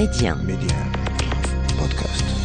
Médien. Médien. Podcast.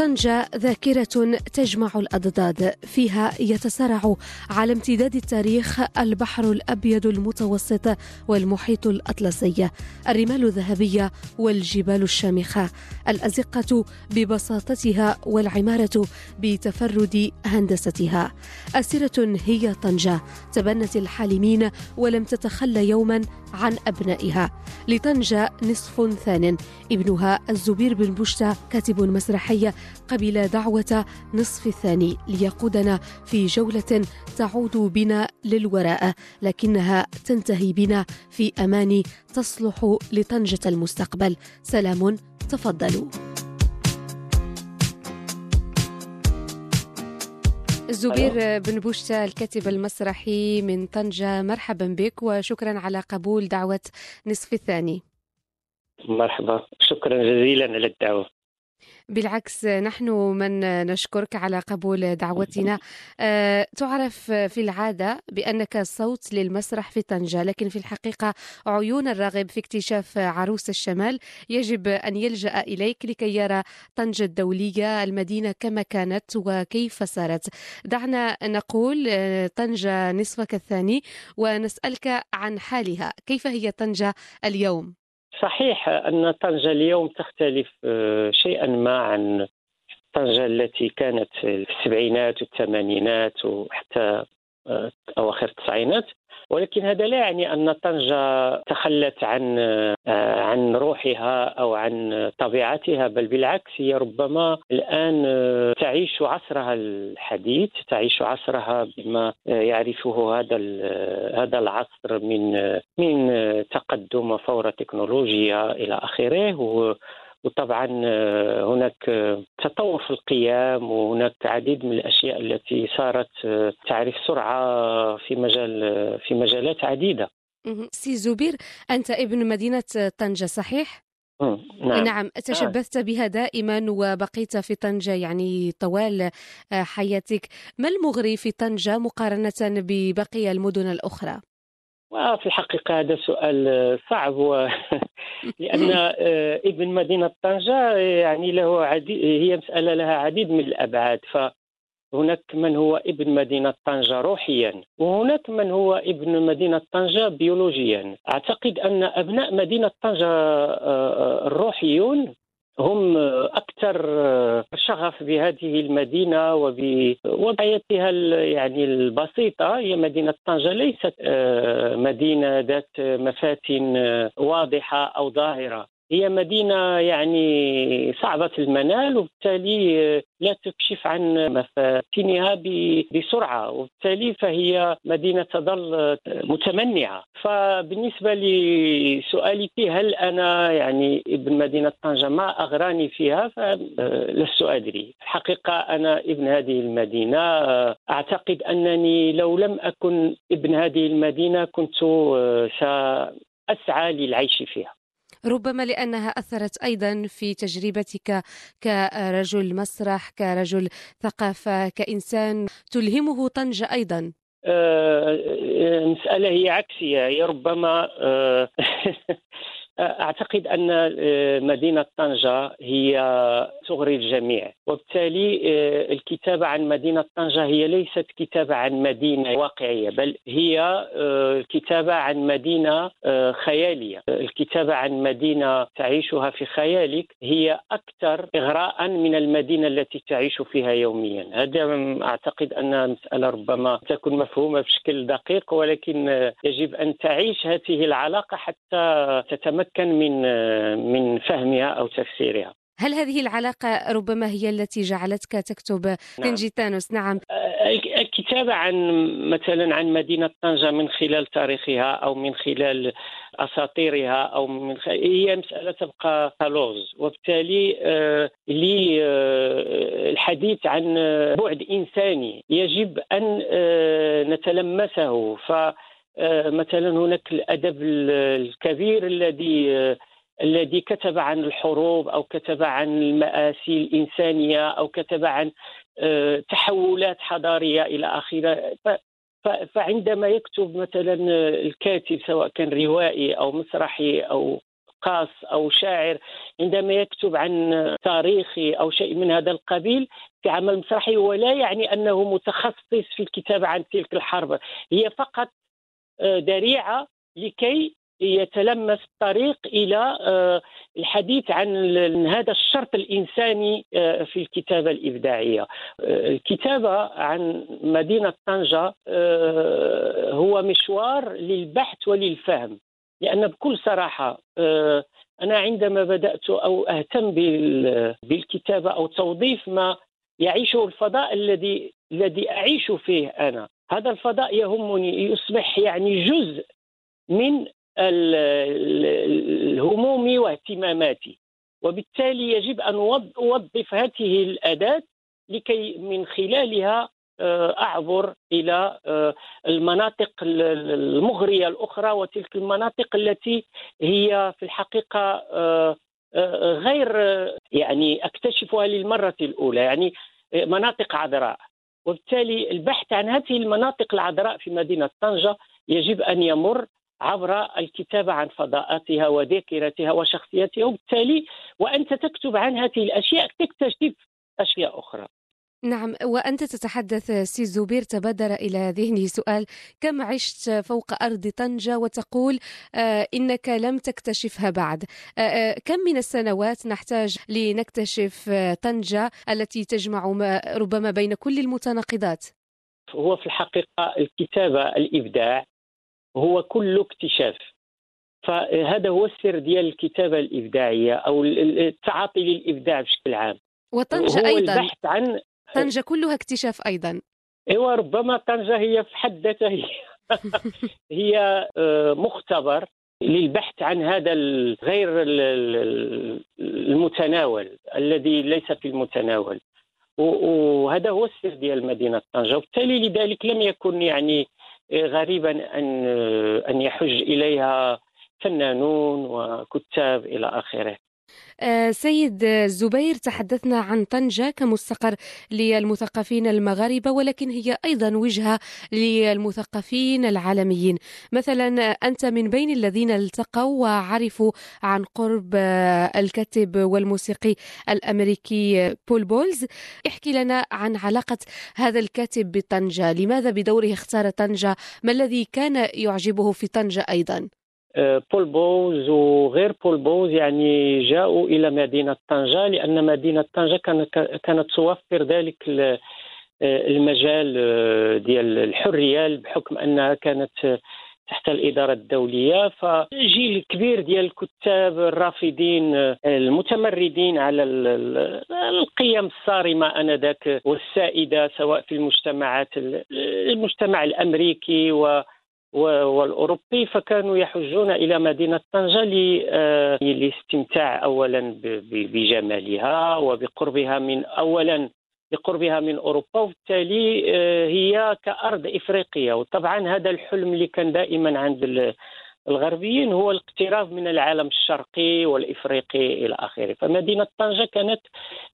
طنجة ذاكرة تجمع الأضداد. فيها يتسارع على امتداد التاريخ البحر الأبيض المتوسط والمحيط الأطلسي الرمال الذهبية والجبال الشامخة. الأزقة ببساطتها والعمارة بتفرد هندستها. أسرة هي طنجة. تبنت الحالمين ولم تتخلى يوما عن أبنائها. لطنجة نصف ثان. ابنها الزبير بن بشتى كاتب مسرحي قبل دعوة نصف الثاني ليقودنا في جولة تعود بنا للوراء لكنها تنتهي بنا في أمان تصلح لطنجة المستقبل. سلام تفضلوا. الزبير بن بوشتا الكاتب المسرحي من طنجة مرحبا بك وشكرا على قبول دعوة نصف الثاني. مرحبا. شكرا جزيلا على الدعوة. بالعكس نحن من نشكرك على قبول دعوتنا. أه، تعرف في العادة بأنك صوت للمسرح في طنجة لكن في الحقيقة عيون الراغب في اكتشاف عروس الشمال يجب أن يلجأ إليك لكي يرى طنجة الدولية المدينة كما كانت وكيف صارت. دعنا نقول أه، طنجة نصفك الثاني ونسألك عن حالها. كيف هي طنجة اليوم؟ صحيح أن طنجة اليوم تختلف آه، شيئا ما عن طنجة التي كانت في السبعينات والثمانينات وحتى آه، أواخر التسعينات. ولكن هذا لا يعني أن طنجة تخلت عن آه، عن روحها أو عن طبيعتها بل بالعكس هي ربما الآن آه، تعيش عصرها الحديث تعيش عصرها بما يعرفه هذا هذا العصر من من تقدم وفوره تكنولوجيا إلى آخره وطبعا آه، هناك آه، تطور في القيام وهناك عديد من الأشياء التي صارت آه، تعرف سرعة في مجال في مجالات عديدة. سي زبير أنت ابن مدينة طنجة صحيح؟ نعم. نعم تشبثت بها دائما وبقيت في طنجة يعني طوال حياتك ما المغري في طنجة مقارنة ببقية المدن الأخرى؟ وفي الحقيقة هذا سؤال صعب و... لأن آه، ابن مدينة طنجة يعني له عديد هي مسألة لها عديد من الأبعاد فهناك من هو ابن مدينة طنجة روحيا وهناك من هو ابن مدينة طنجة بيولوجيا. أعتقد أن أبناء مدينة طنجة آه، آه، الروحيون هم أكثر شغف بهذه المدينة وبوضعيتها يعني البسيطة. هي مدينة طنجة ليست آه، مدينة ذات مفاتن واضحة أو ظاهرة. هي مدينة يعني صعبة المنال وبالتالي لا تكشف عن مفاتنها بسرعة وبالتالي فهي مدينة تظل متمنعة. فبالنسبة لسؤالك هل أنا يعني ابن مدينة طنجة ما أغراني فيها؟ فلست أدري. الحقيقة أنا ابن هذه المدينة أعتقد أنني لو لم أكن ابن هذه المدينة كنت سأسعى للعيش فيها. ربما لأنها أثرت أيضا في تجربتك كرجل مسرح كرجل ثقافة كإنسان تلهمه طنجة أيضا. المسألة هي عكسية. هي ربما أعتقد أن مدينة طنجة هي تغري الجميع. وبالتالي الكتابة عن مدينة طنجة هي ليست كتابة عن مدينة واقعية بل هي الكتابه عن مدينة خيالية. الكتابة عن مدينة تعيشها في خيالك هي أكثر إغراء من المدينة التي تعيش فيها يوميا. هذا أعتقد أن مساله ربما تكون مفهومة بشكل دقيق ولكن يجب أن تعيش هذه العلاقة حتى تتمكن تتمكن من من فهمها أو تفسيرها. هل هذه العلاقة ربما هي التي جعلتك تكتب نعم. تانوس نعم. الكتابة عن مثلا عن مدينة طنجة من خلال تاريخها أو من خلال أساطيرها أو من خ... هي مسألة تبقى لغز وبالتالي لي الحديث عن بعد إنساني يجب أن نتلمسه. ف مثلا هناك الأدب الكبير الذي الذي كتب عن الحروب أو كتب عن المآسي الإنسانية أو كتب عن آه، تحولات حضارية إلى آخرة. فعندما يكتب مثلا الكاتب سواء كان روائي أو مسرحي أو قاص أو شاعر عندما يكتب عن تاريخي أو شيء من هذا القبيل في عمل مسرحي ولا يعني أنه متخصص في الكتابة عن تلك الحرب. هي فقط آه، ذريعة لكي يتلمس الطريق إلى آه، الحديث عن هذا الشرط الإنساني آه، في الكتابة الإبداعية. الكتابة عن مدينة طنجة هو مشوار للبحث وللفهم لأن بكل صراحة أنا عندما بدأت أو أهتم بالكتابة أو توظيف ما يعيشه الفضاء الذي الذي أعيش فيه أنا هذا الفضاء يهمني يصبح يعني جزء من الهموم واهتماماتي. وبالتالي يجب أن أوظف هذه الأداة لكي من خلالها آه، أعبر إلى آه، المناطق المغرية الأخرى وتلك المناطق التي هي في الحقيقة آه، غير يعني أكتشفها للمرة الأولى. يعني مناطق عذراء. وبالتالي البحث عن هذه المناطق العذراء في مدينة طنجة يجب أن يمر عبر الكتابة عن فضاءاتها وذاكرتها وشخصيتها وبالتالي وأنت تكتب عن هذه الأشياء تكتشف نعم وأنت تتحدث سي زبير تبادر إلى ذهني سؤال كم عشت فوق أرض طنجة؟ وتقول آه إنك لم تكتشفها بعد. آه, آه، كم من السنوات نحتاج لنكتشف طنجة التي تجمع ربما بين كل المتناقضات؟ هو في الحقيقة الكتابة الإبداع هو كله اكتشاف. فهذا هو السر ديال الكتابة الإبداعية أو التعاطي للإبداع بشكل عام. وطنجة أيضا. البحث عن طنجة كلها اكتشاف أيضا. ايوا ربما طنجة هي في حد ذاتها هي هي آه، مختبر للبحث عن هذا الغير المتناول الذي ليس في المتناول. وهذا هو السر ديال مدينة طنجة. وبالتالي لذلك لم يكن يعني غريبا أن أن يحج إليها فنانون وكتاب إلى آخره. آه، سيد زبير تحدثنا عن طنجة كمستقر للمثقفين المغاربة ولكن هي أيضا وجهة للمثقفين العالميين. مثلا أنت من بين الذين التقوا وعرفوا عن قرب آه، الكاتب والموسيقي الأمريكي بول بولز. احكي لنا عن علاقة هذا الكاتب بطنجة. لماذا بدوره اختار طنجة؟ ما الذي كان يعجبه في طنجة أيضا؟ آه، بول بولز وغير بول بولز يعني جاءوا إلى مدينة طنجة لأن مدينة طنجة كانت توفر ذلك آه، المجال آه، ديال الحرية بحكم أنها كانت تحت الإدارة الدولية. فجيل كبير ديال الكتاب الرافضين المتمردين على القيم الصارمة آنذاك والسائدة سواء في المجتمعات المجتمع الأمريكي و والأوروبي فكانوا يحجون إلى مدينة طنجة للاستمتاع آه، اولا بجمالها وبقربها من اولا بقربها من أوروبا وبالتالي آه، هي كأرض إفريقية. وطبعا هذا الحلم اللي كان دائما عند الغربيين هو الاقتراب من العالم الشرقي والإفريقي إلى آخره. فمدينة طنجة كانت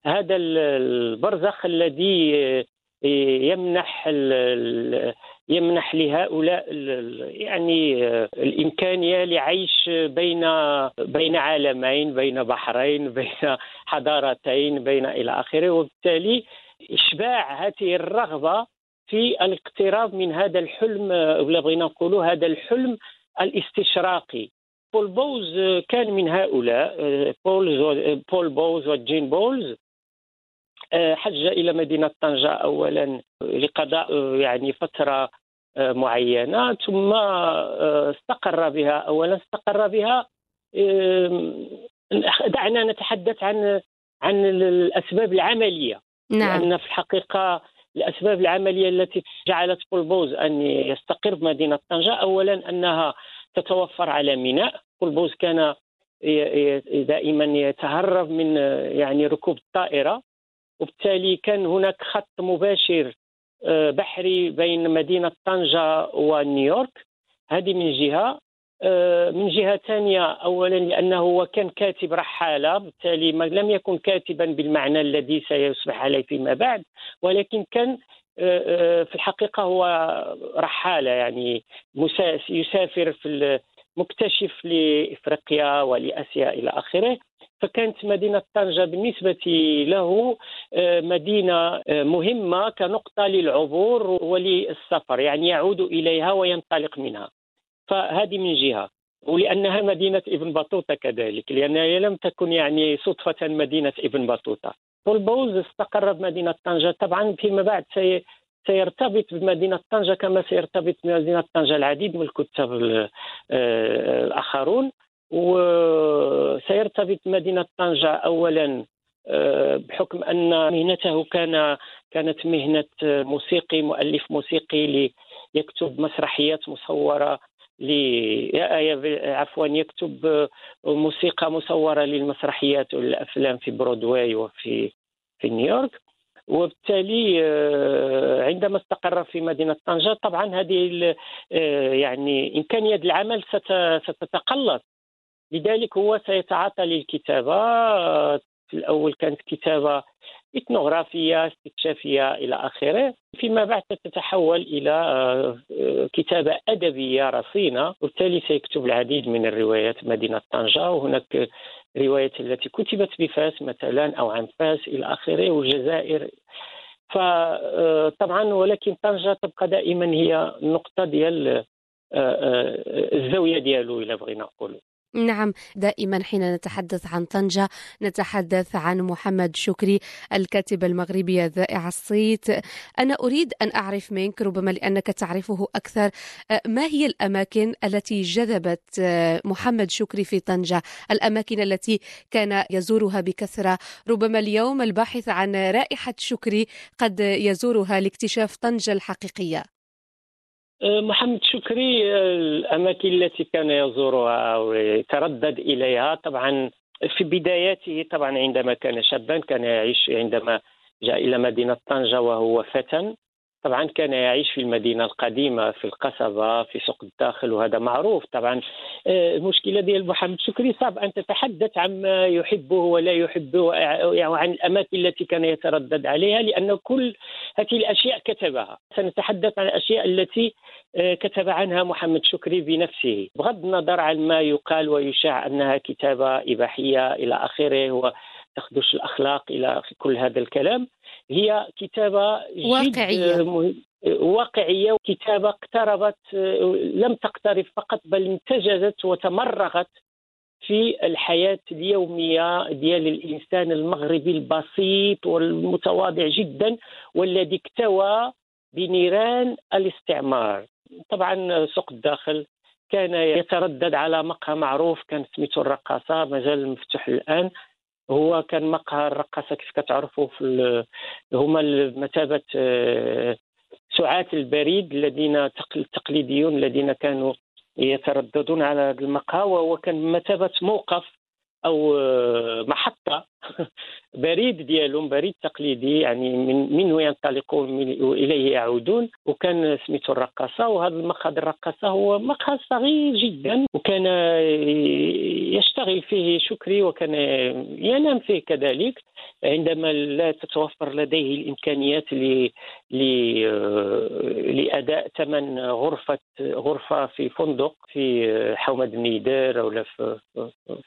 هذا البرزخ الذي آه، يمنح يمنح لهؤلاء يعني الإمكانية لعيش بين بين عالمين بين بحرين بين حضارتين بين إلى آخره. وبالتالي إشباع هذه الرغبة في الاقتراب من هذا الحلم ولا بغينا نقولوا هذا الحلم الاستشراقي. بول بولز كان من هؤلاء بول بول بولز وجين بولز. آه، حج إلى مدينة طنجة اولا لقضاء آه، يعني فترة آه، معينة ثم استقر بها. اولا استقر بها دعنا نتحدث عن عن الأسباب العملية. نعم. لأن في الحقيقة الأسباب العملية التي جعلت بول بولز أن يستقر بمدينه طنجة اولا أنها تتوفر على ميناء. بول بولز كان دائما يتهرب من يعني ركوب الطائرة. وبالتالي كان هناك خط مباشر آه، بحري بين مدينة طنجة ونيويورك. هذه من جهة. آه، من جهة ثانية أولا لأنه هو كان كاتب رحالة بالتالي لم يكن كاتبا بالمعنى الذي سيصبح عليه فيما بعد ولكن كان آه، في الحقيقة هو رحالة يعني يسافر في مكتشف لإفريقيا ولآسيا إلى آخره. فكانت مدينة طنجة بالنسبة له مدينة مهمة كنقطة للعبور وللسفر يعني يعود إليها وينطلق منها. فهذه من جهة. ولأنها مدينة ابن بطوطة كذلك لأنها لم تكن يعني صدفة مدينة ابن بطوطة. بول بولز استقر بمدينه طنجة طبعا فيما بعد سي سيرتبط بمدينة طنجة كما سيرتبط بمدينة طنجة العديد من الكتاب آه، الآخرون. وسيرتبط بمدينة طنجة أولا آه، بحكم أن مهنته كان كانت مهنة موسيقي مؤلف موسيقي ليكتب مسرحيات مصورة عفوا يكتب موسيقى مصورة للمسرحيات والأفلام في برودواي وفي في نيويورك. وبالتالي آه، عندما استقر في مدينة طنجة طبعا هذه آه، يعني إمكانية العمل ستتقلص. لذلك هو سيتعاطى للكتابة في الأول كانت كتابة إثنوغرافية استكشافية إلى آخره. فيما بعد تتحول إلى آه، كتابة أدبية رصينة وبالتالي سيكتب العديد من الروايات مدينة طنجة. وهناك روايات التي كتبت بفاس مثلا أو عن فاس إلى آخره والجزائر. فطبعا آه، ولكن طنجة تبقى دائما هي النقطة ديال آه، الزاوية ديالو إلى بغينا نقولوا. نعم دائما حين نتحدث عن طنجة نتحدث عن محمد شكري الكاتب المغربي الذائع الصيت. أنا أريد أن أعرف منك ربما لأنك تعرفه أكثر ما هي الأماكن التي جذبت محمد شكري في طنجة؟ الأماكن التي كان يزورها بكثرة. ربما اليوم الباحث عن رائحة شكري قد يزورها لاكتشاف طنجة الحقيقية. محمد شكري أه، الأماكن التي كان يزورها ويتردد إليها طبعا في بداياته طبعا عندما كان شابا كان يعيش عندما جاء إلى مدينة طنجة وهو فتى. طبعا كان يعيش في المدينة القديمة في القصبة في سوق الداخل وهذا معروف طبعا. آه، المشكلة ديال محمد شكري صعب أن تتحدث عما يحبه ولا يحبه وعن الأماكن التي كان يتردد عليها لأن كل هذه الأشياء كتبها. سنتحدث عن الأشياء التي آه، كتب عنها محمد شكري بنفسه. بغض النظر عن ما يقال ويشاع أنها كتابة إباحية إلى آخره تخدش الأخلاق إلى كل هذا الكلام هي كتابة واقعية. واقعية وكتابة اقتربت لم تقترب فقط بل انتجزت وتمرغت في الحياة اليومية ديال الإنسان المغربي البسيط والمتواضع جدا والذي اكتوى بنيران الاستعمار. طبعا سوق الداخل كان يتردد على مقهى معروف كان سميته الرقاصة مازال مفتوح الآن. هو كان مقهى الرقاصة كيف كتعرفوا في هما مثابه آه، سعاة البريد الذين التقليديون الذين كانوا يترددون على هذا المقهى وهو كان بمثابه موقف أو آه، محطة بريد ديالهم بريد تقليدي يعني من منه ينطلقون إليه يعودون وكان سميته الرقاصة وهذا المقهى الرقاصة هو مقهى صغير جدا وكان يشتغل فيه شكري وكان ينام فيه كذلك عندما لا تتوفر لديه الإمكانيات ل... ل... لأداء ثمن غرفه غرفة في فندق في حومة النيدار أو في...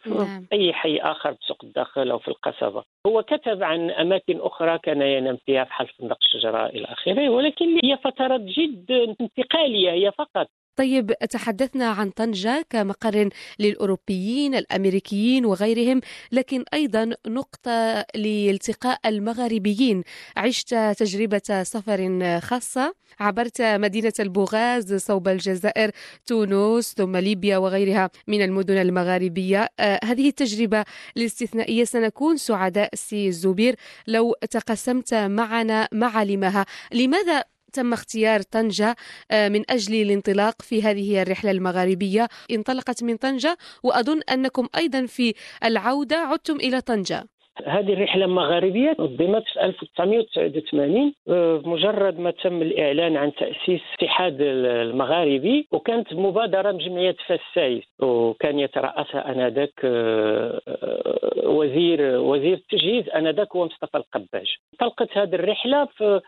في نعم. أي حي آخر بسوق الداخل أو في القصبه هو كتب عن أماكن أخرى كان ينام فيها بحال فندق الشجره إلى آخره ولكن هي فترات جد انتقالية هي فقط. طيب تحدثنا عن طنجة كمقر للأوروبيين الأمريكيين وغيرهم لكن أيضا نقطة لالتقاء المغاربيين. عشت تجربة سفر خاصة عبرت مدينة البوغاز صوب الجزائر تونس ثم ليبيا وغيرها من المدن المغاربية. آه هذه التجربة الاستثنائية سنكون سعداء سي الزبير لو تقاسمت معنا معالمها. لماذا تم اختيار طنجة آه، من أجل الانطلاق في هذه الرحلة المغاربية. انطلقت من طنجة وأظن أنكم أيضا في العودة عدتم إلى طنجة. هذه الرحلة المغاربية نظمت في 1989 آه، مجرد ما تم الإعلان عن تأسيس الاتحاد المغاربي وكانت مبادرة من جمعية فاس وكان يترأسها آنذاك آه، وزير وزير التجهيز آنذاك هو مصطفى القباج. انطلقت هذه الرحلة في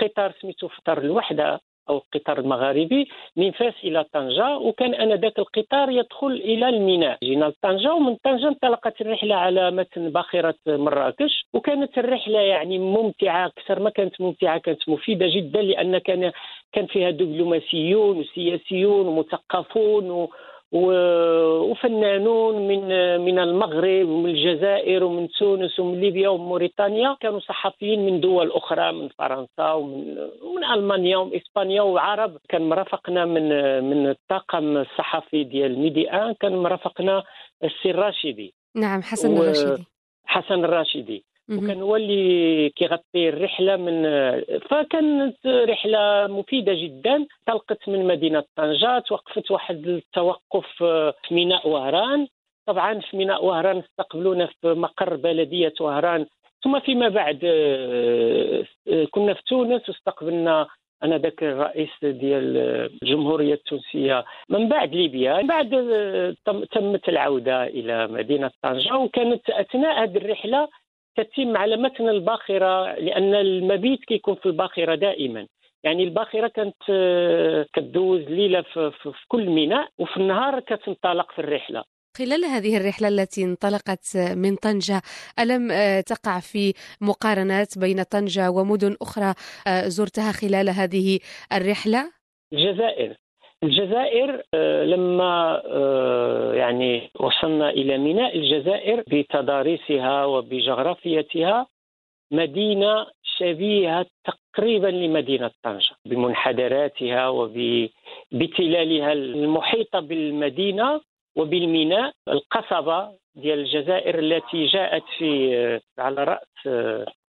قطار سميتو قطار الوحدة أو القطار المغاربي من فاس إلى طنجة وكان انذاك القطار يدخل إلى الميناء. جينا لطنجة ومن طنجة انطلقت الرحلة على متن باخرة مراكش وكانت الرحلة يعني ممتعة أكثر ما كانت ممتعة كانت مفيدة جدا لأن كان كان فيها دبلوماسيون وسياسيون ومثقفون و وفنانون من من المغرب ومن الجزائر ومن تونس ومن ليبيا ومن موريتانيا. كانوا صحفيين من دول أخرى من فرنسا ومن من ألمانيا ومن إسبانيا وعرب. كان مرافقنا من من الطاقم الصحفي ديال Medi Un كان مرافقنا السي الراشدي نعم حسن الراشدي. حسن الراشدي. وكان هو اللي كيغطي الرحلة من فكانت رحلة مفيدة جدا. انطلقت من مدينة طنجه توقفت واحد التوقف في ميناء وهران. طبعا في ميناء وهران استقبلونا في مقر بلدية وهران. ثم فيما بعد كنا في تونس واستقبلنا أنا ذاك الرئيس ديال الجمهورية التونسية من بعد ليبيا. من بعد تمت العودة إلى مدينة طنجة وكانت أثناء هذه الرحلة تتم على متن الباخرة لأن المبيت كيكون في الباخرة دائما. يعني الباخرة كانت آه، كدوز ليلة في, كل ميناء وفي النهار كتنطلق في الرحلة. خلال هذه الرحلة التي انطلقت من طنجة ألم آه، تقع في مقارنات بين طنجة ومدن أخرى آه، زرتها خلال هذه الرحلة؟ الجزائر الجزائر آه، لما آه، يعني وصلنا إلى ميناء الجزائر بتضاريسها وبجغرافيتها مدينة شبيهة تقريبا لمدينة طنجة. بمنحدراتها وبتلالها المحيطة بالمدينة وبالميناء القصبة ديال الجزائر التي جاءت في آه، على رأس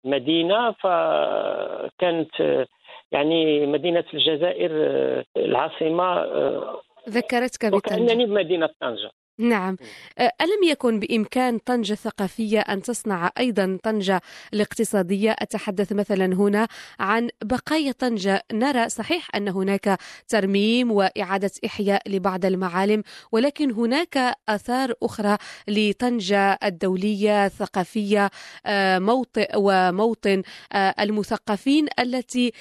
مدينة فكانت يعني مدينة الجزائر آه، العاصمة آه، ذكرتك بطنجة وكأنني بمدينة طنجة نعم. ألم يكن بإمكان طنجة الثقافية أن تصنع أيضا طنجة الاقتصادية؟ أتحدث مثلا هنا عن بقايا طنجة نرى صحيح أن هناك ترميم وإعادة إحياء لبعض المعالم ولكن هناك آثار أخرى لطنجة الدولية الثقافية موطئ وموطن. المثقفين التي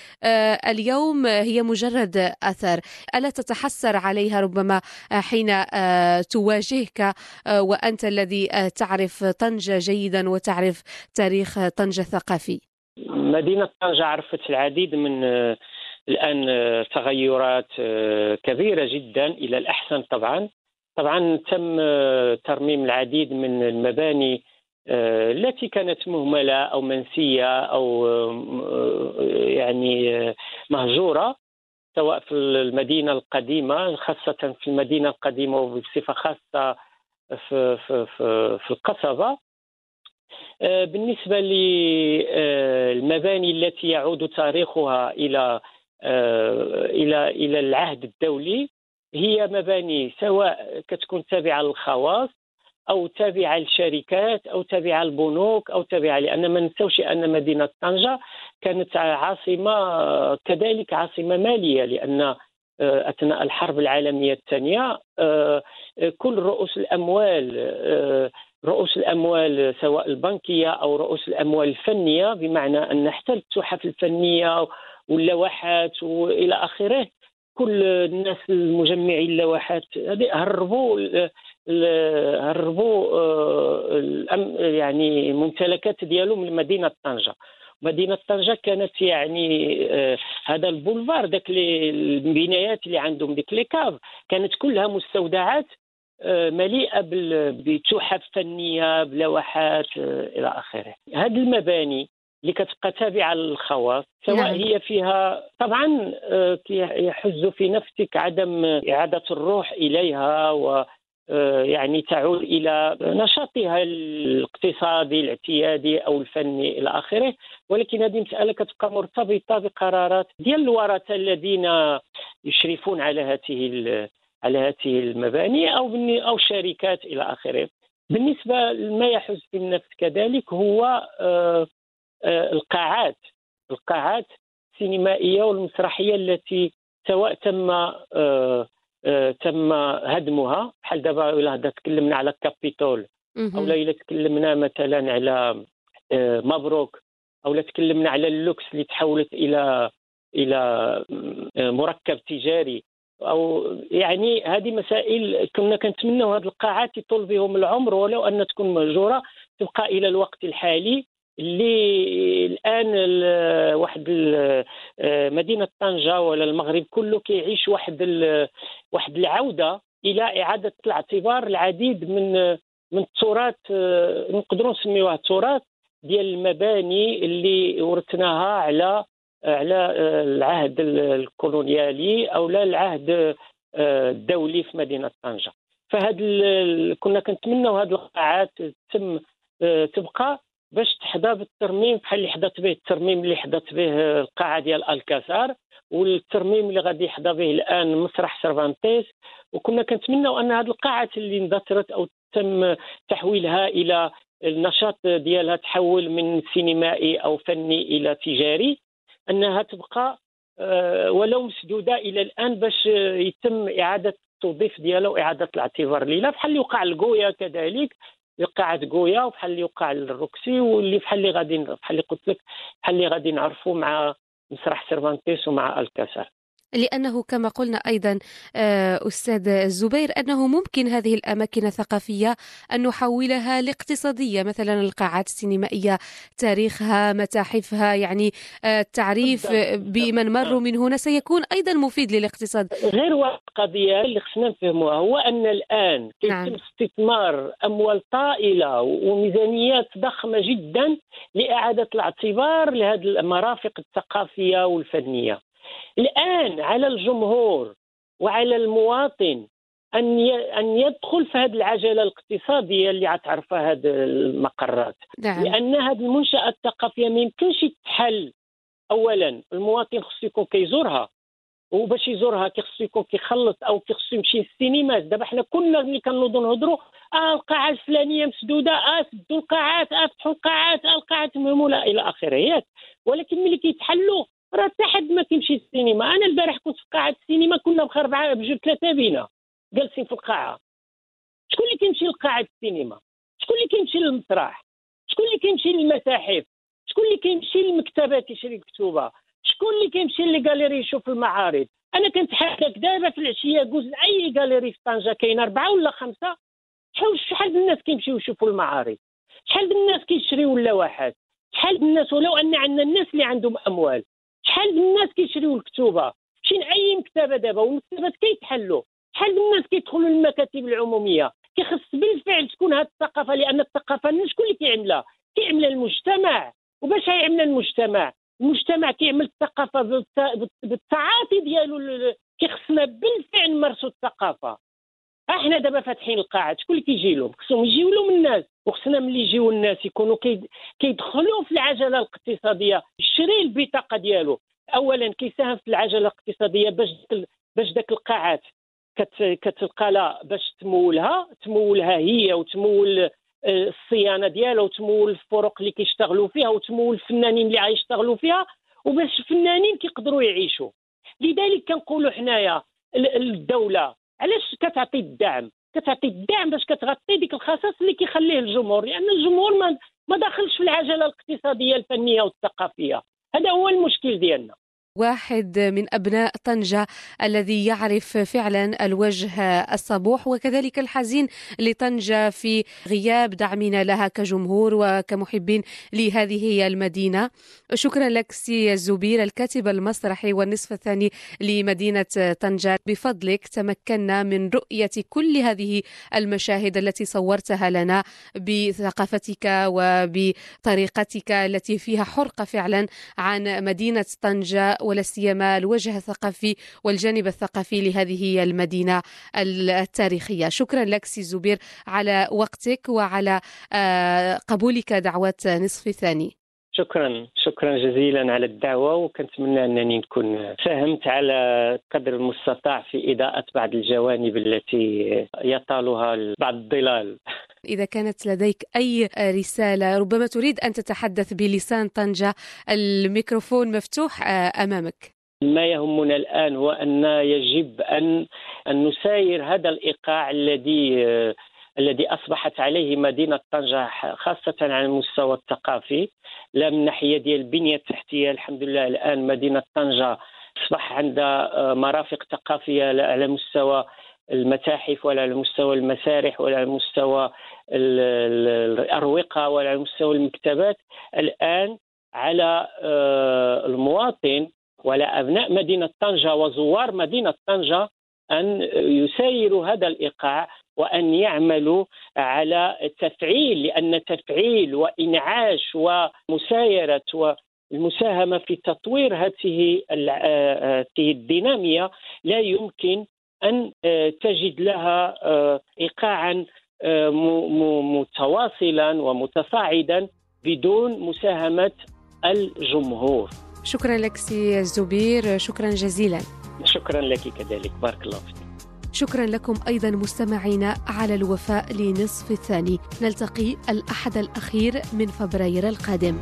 اليوم هي مجرد أثر ألا تتحسر عليها ربما حين تواجه يواجهك آه، وأنت الذي آه، تعرف طنجة جيدا وتعرف تاريخ طنجة الثقافي. مدينة طنجة عرفت العديد من آه، الآن تغيرات كبيرة جدا إلى الأحسن طبعا. طبعا تم ترميم العديد من المباني التي كانت مهملة أو منسية أو يعني مهجورة. سواء في المدينة القديمة خاصة في المدينة القديمة وبصفة خاصة في, في, في, في القصبة. آه، بالنسبة للمباني التي يعود تاريخها إلى آه، إلى إلى العهد الدولي هي مباني سواء كتكون تابعة للخواص أو تابعه للشركات أو تابعه للبنوك أو تابعه لأن ما ننساوش أن مدينة طنجة كانت عاصمة كذلك عاصمة مالية لأن آه، أثناء الحرب العالمية الثانية آه، كل رؤوس الأموال آه، رؤوس الأموال سواء البنكية أو رؤوس الأموال الفنية بمعنى أن حتى التحف الفنية واللوحات وإلى آخره كل الناس المجمعين اللوحات هربوا هربوا آه، يعني ممتلكات ديالهم لمدينة طنجة مدينة طنجة كانت يعني آه، هذا البولفار ذاك البنايات اللي عندهم ديك لي كاف كانت كلها مستودعات آه، مليئة بتحف فنية بلوحات إلى آخره هذه المباني اللي كتبقى تابعة للخواص سواء نعم. هي فيها طبعا يحز في نفسك عدم إعادة الروح إليها و يعني تعود إلى نشاطها الاقتصادي الاعتيادي أو الفني إلى آخره. ولكن هذه مسألة كتبقى مرتبطة بقرارات ديال الورثة الذين يشرفون على هذه على هذه المباني أو أو الشركات إلى آخره. بالنسبة لما يحز في النفس كذلك هو آه، آه، القاعات القاعات السينمائية والمسرحية التي سواء تم آه، تم هدمها. بحال دابا الا تكلمنا على كابيتول أو إلا تكلمنا مثلا على مبروك أو تكلمنا على اللوكس اللي تحولت إلى إلى مركب تجاري. أو يعني هذه مسائل كنا كنتمنوا هذه القاعات يطول بهم العمر ولو أن تكون مهجورة تبقى إلى الوقت الحالي. اللي الآن واحد مدينة طنجة ولا المغرب كله كيعيش واحد واحد العودة إلى إعادة الاعتبار العديد من من التراث نقدروا نسميوها التراث ديال المباني اللي ورثناها على على آه، العهد الكولونيالي أو لا العهد آه، الدولي في مدينة طنجة. فهاد كنا كنتمنوا هاد القاعات تم آه، تبقى باش تحظى بالترميم بحال اللي حظت به الترميم اللي حظت به القاعة ديال الكاسار والترميم اللي غادي يحظى به الآن مسرح سيرفانتيس. وكنا كنتمنوا أن هذه القاعات اللي اندثرت أو تم تحويلها إلى النشاط ديالها تحول من سينمائي أو فني إلى تجاري أنها تبقى آه، ولو مسدودة إلى الآن باش يتم إعادة التوظيف ديالها وإعادة الاعتبار ليها بحال اللي وقع لكويا كذلك. قاعة كويا وبحال اللي وقع للروكسي واللي بحال اللي غادي بحال اللي قلت لك بحال اللي غادي نعرفوا مع مسرح سيرفانتيس ومع الكاسار لأنه كما قلنا أيضا آه، أستاذ الزبير أنه ممكن هذه الأماكن الثقافية أن نحولها لاقتصادية مثلا القاعات السينمائية تاريخها متاحفها يعني آه، التعريف بمن مروا من هنا سيكون أيضا مفيد للاقتصاد. غير واحد قضية اللي خصنا نفهموها هو أن الآن نعم. استثمار أموال طائلة وميزانيات ضخمة جدا لإعادة الاعتبار لهذه المرافق الثقافية والفنية. الآن على الجمهور وعلى المواطن أن أن يدخل في هذه العجلة الاقتصادية اللي عتعرفها هذه المقرات. نعم. لأن هذه المنشأة الثقافية ما يمكنش تحل. اولا المواطن خصو يكون كيزورها. وباش يزورها كيخصو يكون كيخلص أو كيخصو يمشي للسينما. دابا حنا كنا ملي كنوضوا نهضروا آه القاعة الفلانية مسدودة آه سدوا القاعات آه فتحوا القاعات آه القاعات مهموله إلى آخره. ولكن ملي كيتحلوا راه حتى حد ما كيمشي للسينما. أنا البارح كنت في قاعة السينما كنا بخير اربعه بجوج ثلاثة بينا جالسين في القاعة. شكون اللي كيمشي لقاعة السينما؟ شكون اللي كيمشي للمسرح؟ شكون اللي كيمشي للمتاحف؟ شكون اللي كيمشي للمكتبات يشري كتوبه شكون اللي كيمشي للجاليري يشوف المعارض؟ أنا كنتحداك دابا في العشية جوز أي جاليري في طنجة كاين أربعة ولا خمسة شحال شحال الناس كيمشيو يشوفوا المعارض؟ شحال الناس كيشريو اللوحات شحال الناس؟ ولو أن عندنا الناس اللي عندهم أموال. شحال الناس كيشريو الكتوبة؟ مشي أي مكتبة دابا؟ والمكتبات كيتحلوا شحال الناس كيدخلوا للمكاتب العمومية؟ كيخص بالفعل تكون هذه الثقافة لأن الثقافة شكون اللي كيعملها؟ كيعملها المجتمع. وباش يعمل المجتمع؟ المجتمع كيعمل الثقافة بالتعاطي ديالو كيخصنا بالفعل نمارسوا الثقافة. إحنا دابا فاتحين القاعات شكون اللي كيجي لهم؟ خصهم يجيو لهم الناس. وخصنا ملي يجيو الناس يكونوا كيدخلوا في العجلة الاقتصادية يشري البطاقة ديالو. اولا كيساهم في العجلة الاقتصادية باش باش داك القاعات كتلقى لا باش تمولها تمولها هي وتمول آه، الصيانة ديالها وتمول الفرق اللي كيشتغلوا فيها وتمول الفنانين اللي غيشتغلوا فيها وباش الفنانين كيقدروا يعيشوا. لذلك كنقولوا حنايا الدولة علاش كتعطي الدعم؟ كتعطي الدعم باش كتغطي ديك الخصاص اللي كيخليه الجمهور. لأن الجمهور ما ما داخلش في العجلة الاقتصادية الفنية والثقافية. هذا هو المشكل ديالنا. واحد من أبناء طنجة الذي يعرف فعلا الوجه الصبوح وكذلك الحزين لطنجة في غياب دعمنا لها كجمهور وكمحبين لهذه المدينة. شكرا لك سي الزبير الكاتب المسرحي والنصف الثاني لمدينة طنجة. بفضلك تمكنا من رؤية كل هذه المشاهد التي صورتها لنا بثقافتك وبطريقتك التي فيها حرقة فعلا عن مدينة طنجة. ولا سيما الوجه الثقافي والجانب الثقافي لهذه المدينة التاريخية. شكرا لك سي زبير على وقتك وعلى آه، قبولك دعوة نصف ثاني. شكرا شكرا جزيلا على الدعوة وكنتمنى أنني نكون ساهمت على قدر المستطاع في إضاءة بعض الجوانب التي يطالها بعض الظلال. إذا كانت لديك أي رسالة ربما تريد أن تتحدث بلسان طنجة الميكروفون مفتوح آه، أمامك. ما يهمنا الآن هو أن يجب أن أن نساير هذا الإيقاع الذي آه، الذي أصبحت عليه مدينة طنجة خاصة على المستوى الثقافي. لا من ناحية ديال البنية التحتية الحمد لله الآن مدينة طنجة أصبح عندها آه، مرافق ثقافية على مستوى المتاحف ولا على مستوى المسارح ولا على مستوى الأروقة ولا على مستوى المكتبات. الآن على آه، المواطن ولا أبناء مدينة طنجة وزوار مدينة طنجة أن يسايروا هذا الإيقاع. وأن يعملوا على تفعيل لأن تفعيل وإنعاش ومسايرة والمساهمة في تطوير هذه هذه الدينامية لا يمكن أن تجد لها ايقاعا متواصلا ومتصاعدا بدون مساهمة الجمهور. شكرا لك سي زبير شكرا جزيلا. شكرا لك كذلك. بارك الله فيك. شكرا لكم أيضا مستمعينا على الوفاء لنصف الثاني. نلتقي الأحد الأخير من فبراير القادم.